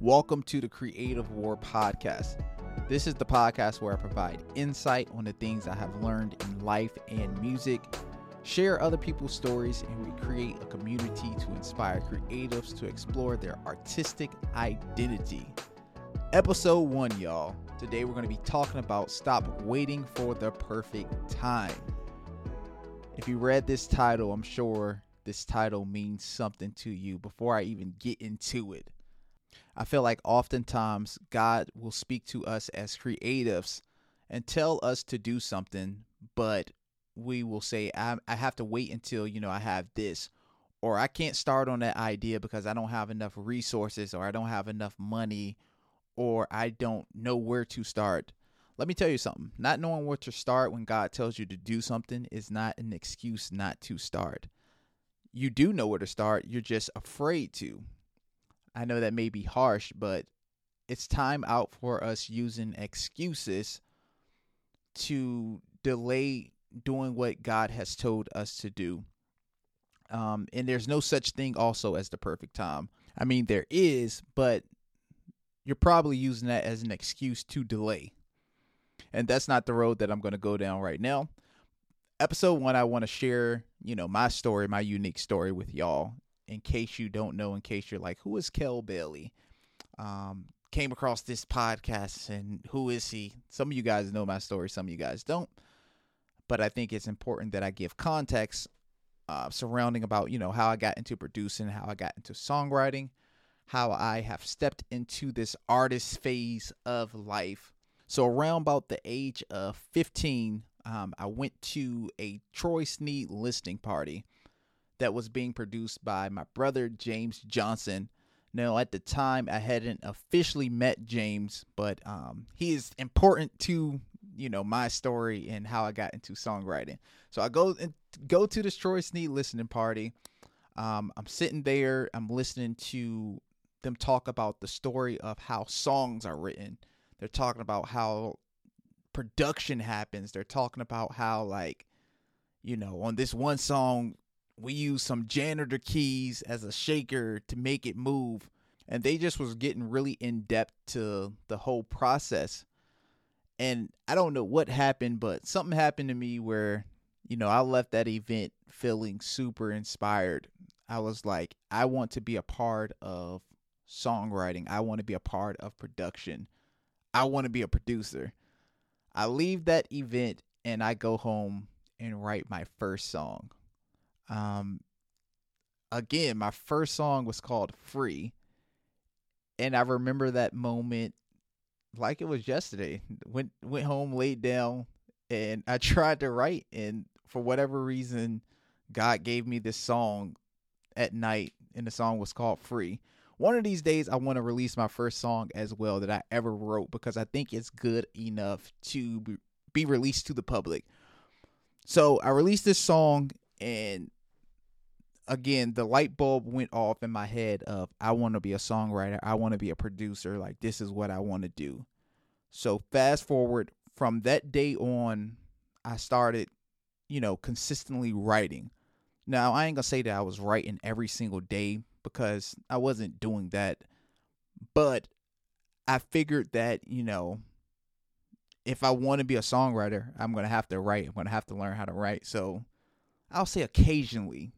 Welcome to the Creative War Podcast. This is the podcast where I provide insight on the things I have learned in life and music, share other people's stories, and we create a community to inspire creatives to explore their artistic identity. Episode one, y'all. Today we're going to be talking about stop waiting for the perfect time. If you read this title, I'm sure this title means something to you before I even get into it. I feel like oftentimes God will speak to us as creatives and tell us to do something, but we will say, I, I have to wait until, you know, I have this, or I can't start on that idea because I don't have enough resources, or I don't have enough money, or I don't know where to start. Let me tell you something not knowing where to start when God tells you to do something is not an excuse not to start. You do know where to start, you're just afraid to. I know that may be harsh, but it's time out for us using excuses to delay doing what God has told us to do. Um, and there's no such thing also as the perfect time. I mean, there is, but you're probably using that as an excuse to delay. And that's not the road that I'm going to go down right now. Episode one, I want to share, you know, my story, my unique story with y'all in case you don't know, in case you're like, who is Kel Bailey? Um, came across this podcast and who is he? Some of you guys know my story, some of you guys don't. But I think it's important that I give context uh, surrounding about, you know, how I got into producing, how I got into songwriting, how I have stepped into this artist phase of life. So around about the age of 15, um, I went to a Troy Sneed listening party that was being produced by my brother James Johnson. Now, at the time, I hadn't officially met James, but um, he is important to you know my story and how I got into songwriting. So I go and go to this Troy Sneed listening party. Um, I'm sitting there. I'm listening to them talk about the story of how songs are written. They're talking about how production happens. They're talking about how like you know on this one song we used some janitor keys as a shaker to make it move. And they just was getting really in depth to the whole process. And i don't know what happened but something happened to me where you know i left that event feeling super inspired. I was like i want to be a part of songwriting. I want to be a part of production. I want to be a producer. I leave that event and i go home and write my first song um, again, my first song was called Free. And I remember that moment like it was yesterday. Went went home, laid down, and I tried to write and for whatever reason God gave me this song at night and the song was called Free. One of these days I want to release my first song as well that I ever wrote because I think it's good enough to be released to the public. So I released this song and again, the light bulb went off in my head of I want to be a songwriter, I want to be a producer, like this is what I want to do. So fast forward from that day on, I started, you know, consistently writing. Now, I ain't going to say that I was writing every single day because I wasn't doing that. But I figured that, you know, if I want to be a songwriter, I'm going to have to write. I'm going to have to learn how to write. So I'll say occasionally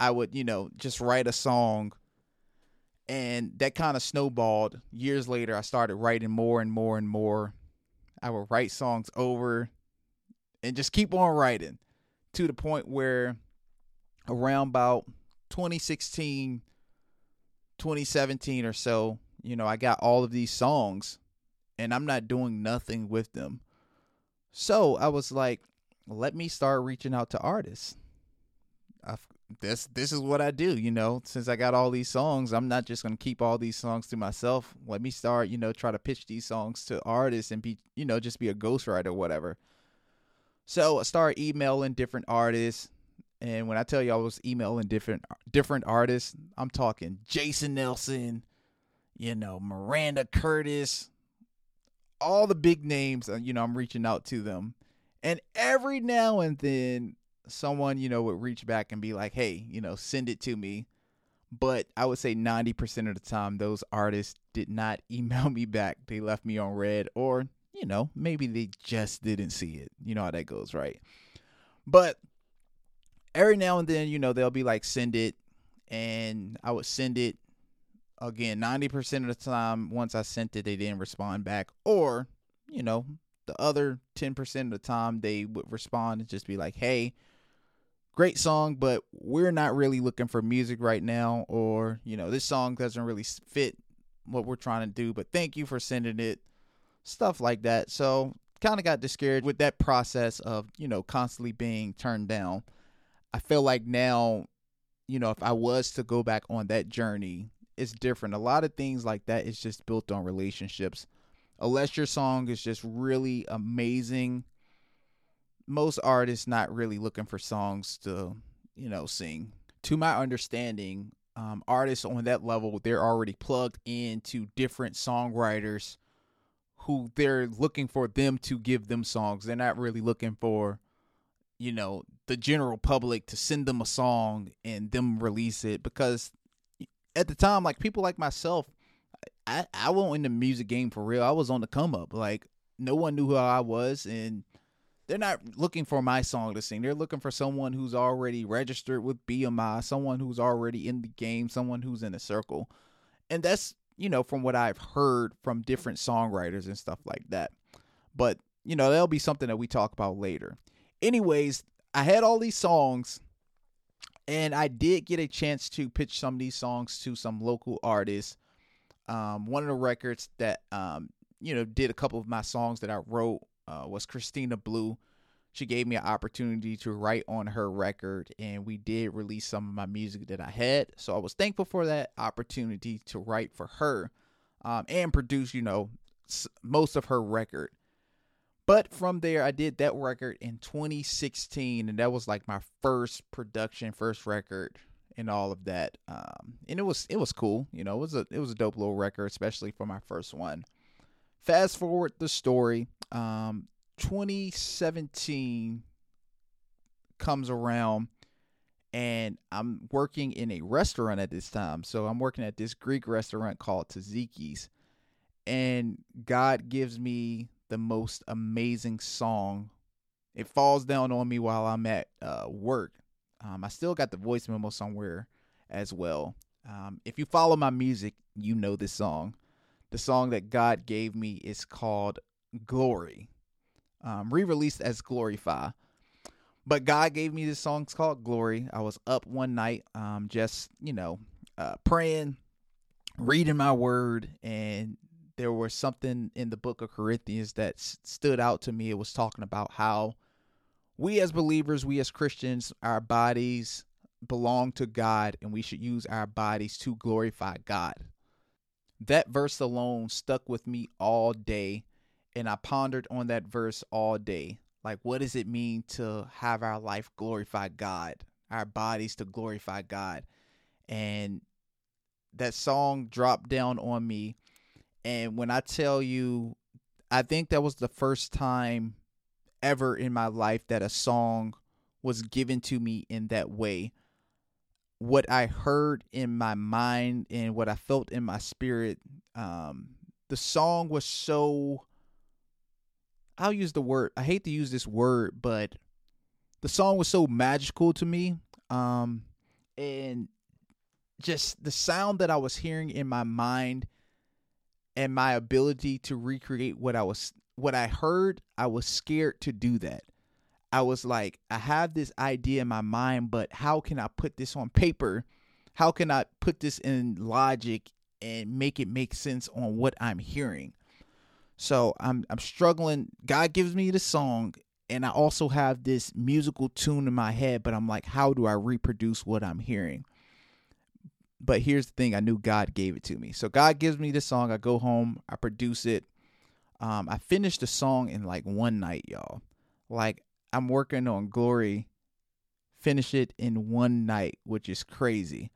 I would, you know, just write a song and that kind of snowballed. Years later, I started writing more and more and more. I would write songs over and just keep on writing to the point where around about 2016, 2017 or so, you know, I got all of these songs and I'm not doing nothing with them. So I was like, let me start reaching out to artists. I've this this is what I do, you know. Since I got all these songs, I'm not just gonna keep all these songs to myself. Let me start, you know, try to pitch these songs to artists and be, you know, just be a ghostwriter or whatever. So I started emailing different artists, and when I tell you I was emailing different different artists, I'm talking Jason Nelson, you know, Maranda Curtis, all the big names. Uh, you know, I'm reaching out to them, and every now and then someone, you know, would reach back and be like, hey, you know, send it to me. But I would say 90% of the time, those artists did not email me back. They left me on read, or, you know, maybe they just didn't see it. You know how that goes, right? But every now and then, you know, they'll be like, send it. And I would send it again 90% of the time. Once I sent it, they didn't respond back. Or, you know, the other 10% of the time, they would respond and just be like, hey, great song, but we're not really looking for music right now. Or, you know, this song doesn't really fit what we're trying to do, but thank you for sending it. Stuff like that. So, kind of got discouraged with that process of, you know, constantly being turned down. I feel like now, you know, if I was to go back on that journey, it's different. A lot of things like that is just built on relationships. Unless your song is just really amazing, most artists not really looking for songs to, you know, sing. To my understanding, um, artists on that level, they're already plugged into different songwriters who they're looking for them to give them songs. They're not really looking for, you know, the general public to send them a song and them release it because at the time, like people like myself, I I wasn't in the music game for real. I was on the come up. Like no one knew who I was, and they're not looking for my song to sing. They're looking for someone who's already registered with BMI, someone who's already in the game, someone who's in a circle, and that's you know from what I've heard from different songwriters and stuff like that. But you know that'll be something that we talk about later. Anyways, I had all these songs and I did get a chance to pitch some of these songs to some local artists. Um, one of the records that um, you know did a couple of my songs that I wrote uh, was Christina Blue. She gave me an opportunity to write on her record, and we did release some of my music that I had. So I was thankful for that opportunity to write for her um, and produce, you know, most of her record. But from there, I did that record in 2016, and that was like my first production, first record, and all of that. Um, and it was it was cool, you know. It was a it was a dope little record, especially for my first one. Fast forward the story, um, 2017 comes around, and I'm working in a restaurant at this time. So I'm working at this Greek restaurant called Taziki's, and God gives me the most amazing song. It falls down on me while I'm at uh, work. Um, I still got the voice memo somewhere as well. Um, if you follow my music, you know this song. The song that God gave me is called Glory, um, re released as Glorify. But God gave me this song. It's called Glory. I was up one night, um, just, you know, uh, praying, reading my word, and there was something in the book of Corinthians that s- stood out to me. It was talking about how we as believers, we as Christians, our bodies belong to God and we should use our bodies to glorify God. That verse alone stuck with me all day and I pondered on that verse all day. Like, what does it mean to have our life glorify God, our bodies to glorify God? And that song dropped down on me and when I tell you, I think that was the first time ever in my life that a song was given to me in that way. What I heard in my mind and what I felt in my spirit, um, the song was so. I'll use the word. I hate to use this word, but the song was so magical to me. Um, and just the sound that I was hearing in my mind and my ability to recreate what I was what I heard, I was scared to do that. I was like, I have this idea in my mind, but how can I put this on paper? How can I put this in logic and make it make sense on what I'm hearing? So I'm I'm struggling. God gives me the song and I also have this musical tune in my head, but I'm like, how do I reproduce what I'm hearing? But here's the thing I knew God gave it to me. So God gives me the song. I go home, I produce it. Um, I finished the song in like one night, y'all. Like I'm working on Glory, finish it in one night, which is crazy.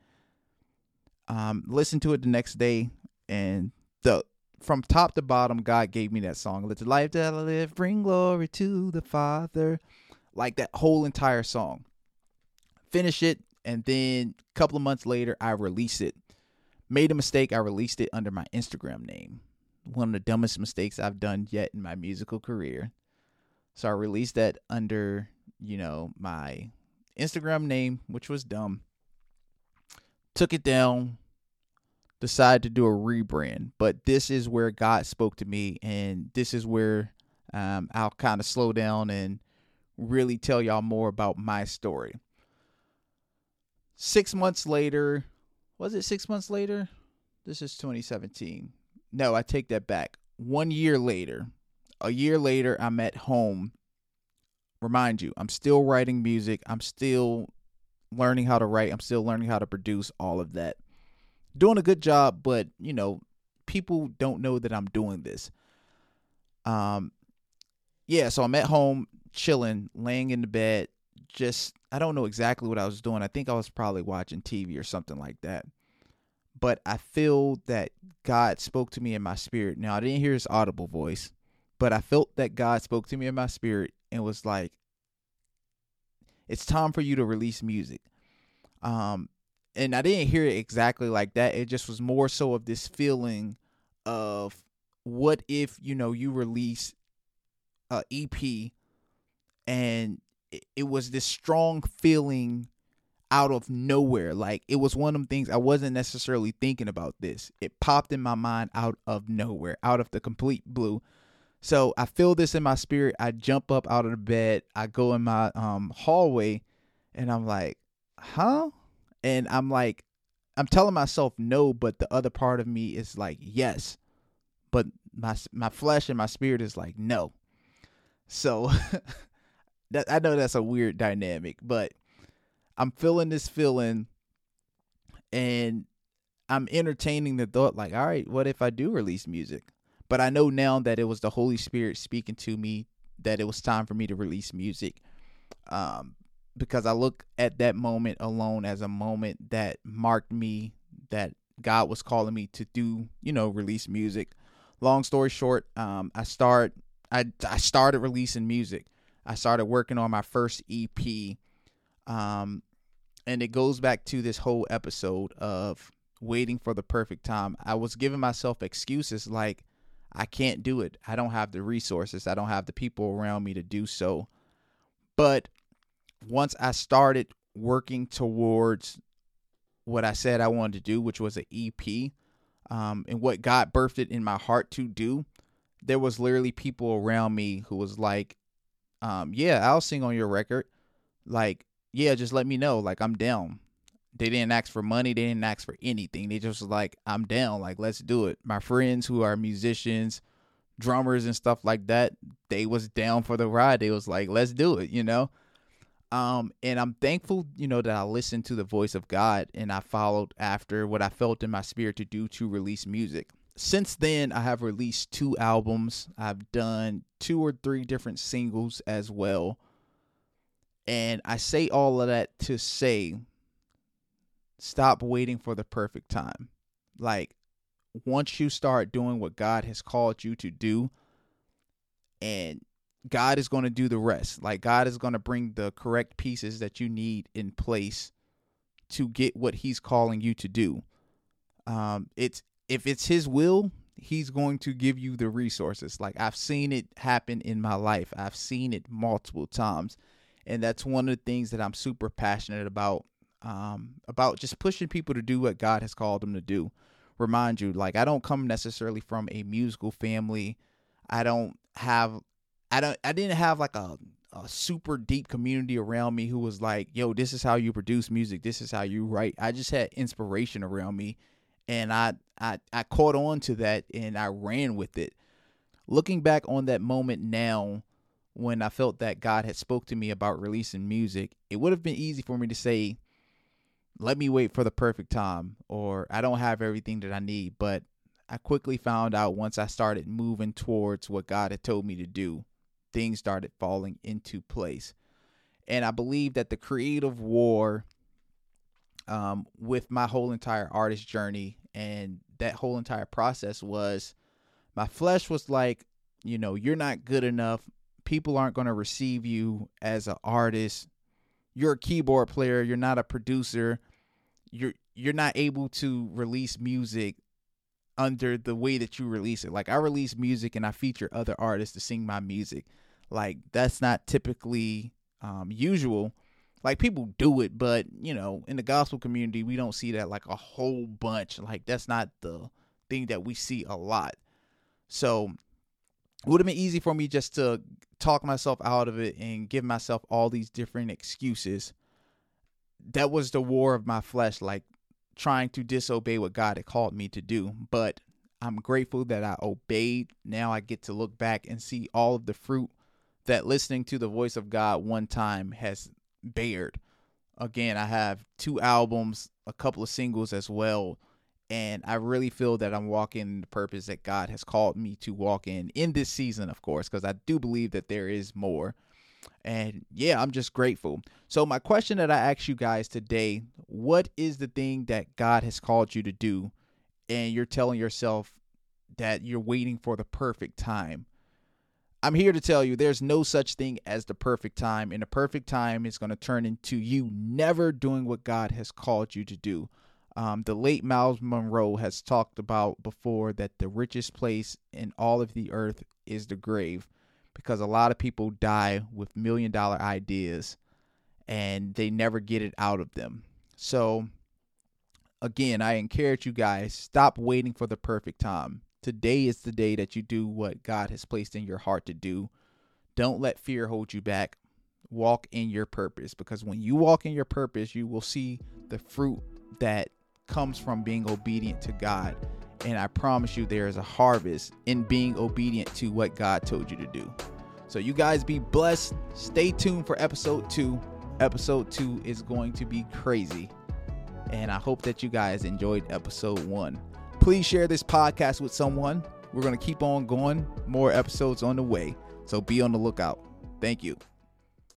Um, listen to it the next day, and the from top to bottom, God gave me that song. Let the life that I live bring glory to the Father. Like that whole entire song. Finish it, And then a couple of months later, I released it. Made a mistake. I released it under my Instagram name. One of the dumbest mistakes I've done yet in my musical career. So I released that under, you know, my Instagram name, which was dumb. Took it down, decided to do a rebrand. But this is where God spoke to me, and this is where um, I'll kind of slow down and really tell y'all more about my story. Six months later, was it six months later? This is 2017. No, I take that back. One year later, a year later, I'm at home. Remind you, I'm still writing music. I'm still learning how to write. I'm still learning how to produce all of that. Doing a good job, but you know, people don't know that I'm doing this. Um, yeah, so I'm at home chilling, laying in the bed, just I don't know exactly what I was doing. I think I was probably watching TV or something like that. But I feel that God spoke to me in my spirit. Now I didn't hear his audible voice, but I felt that God spoke to me in my spirit and was like, It's time for you to release music. Um and I didn't hear it exactly like that. It just was more so of this feeling of what if, you know, you release a EP and it, was this strong feeling out of nowhere. Like it was one of them things I wasn't necessarily thinking about this. It popped in my mind out of nowhere, out of the complete blue. So I feel this in my spirit. I jump up out of the bed. I go in my um hallway and I'm like, huh? And I'm like, I'm telling myself no, but the other part of me is like, yes. But my my flesh and my spirit is like, no. So that I know that's a weird dynamic, but I'm feeling this feeling and I'm entertaining the thought like, all right, what if I do release music? But I know now that it was the Holy Spirit speaking to me that it was time for me to release music. Um, because I look at that moment alone as a moment that marked me that God was calling me to do, you know, release music. Long story short, um, I start I I started releasing music. I started working on my first EP. Um, and it goes back to this whole episode of waiting for the perfect time. I was giving myself excuses like I can't do it. I don't have the resources. I don't have the people around me to do so. But once I started working towards what I said I wanted to do, which was an EP, um, and what God birthed it in my heart to do, there was literally people around me who was like, um, yeah, I'll sing on your record. Like, yeah, just let me know. Like, I'm down. They didn't ask for money. They didn't ask for anything. They just was like, I'm down. Like, let's do it. My friends who are musicians, drummers and stuff like that, they was down for the ride. They was like, let's do it, you know? Um, and I'm thankful, you know, that I listened to the voice of God and I followed after what I felt in my spirit to do to release music since then, I have released two albums. I've done two or three different singles as well. And I say all of that to say stop waiting for the perfect time. Like, once you start doing what God has called you to do, and God is going to do the rest. Like, God is going to bring the correct pieces that you need in place to get what He's calling you to do. Um, it's if it's his will, he's going to give you the resources. Like I've seen it happen in my life. I've seen it multiple times. And that's one of the things that I'm super passionate about um, about just pushing people to do what God has called them to do. Remind you, like I don't come necessarily from a musical family. I don't have I don't I didn't have like a a super deep community around me who was like, "Yo, this is how you produce music. This is how you write." I just had inspiration around me and I, I I caught on to that and I ran with it. Looking back on that moment now, when I felt that God had spoke to me about releasing music, it would have been easy for me to say, "Let me wait for the perfect time," or "I don't have everything that I need." But I quickly found out once I started moving towards what God had told me to do, things started falling into place. And I believe that the creative war um, with my whole entire artist journey and that whole entire process was my flesh was like you know you're not good enough. People aren't going to receive you as an artist. You're a keyboard player, you're not a producer, you're you're not able to release music under the way that you release it. Like I release music and I feature other artists to sing my music. Like that's not typically um, usual. Like people do it, but you know, in the gospel community, we don't see that like a whole bunch. Like that's not the thing that we see a lot. So it would have been easy for me just to talk myself out of it and give myself all these different excuses. That was the war of my flesh, like trying to disobey what God had called me to do. But I'm grateful that I obeyed. Now I get to look back and see all of the fruit that listening to the voice of God one time has bared. Again, I have two albums, a couple of singles as well, and I really feel that I'm walking the purpose that God has called me to walk in in this season, of course, because I do believe that there is more. And yeah, I'm just grateful. So, my question that I ask you guys today what is the thing that God has called you to do? And you're telling yourself that you're waiting for the perfect time. I'm here to tell you there's no such thing as the perfect time, and the perfect time is going to turn into you never doing what God has called you to do. Um, the late Myles Munroe has talked about before that the richest place in all of the earth is the grave because a lot of people die with million dollar ideas and they never get it out of them. So, again, I encourage you guys stop waiting for the perfect time. Today is the day that you do what God has placed in your heart to do. Don't let fear hold you back. Walk in your purpose because when you walk in your purpose, you will see the fruit that comes from being obedient to God. And I promise you, there is a harvest in being obedient to what God told you to do. So, you guys be blessed. Stay tuned for episode two. Episode two is going to be crazy. And I hope that you guys enjoyed episode one. Please share this podcast with someone. We're going to keep on going, more episodes on the way. So be on the lookout. Thank you.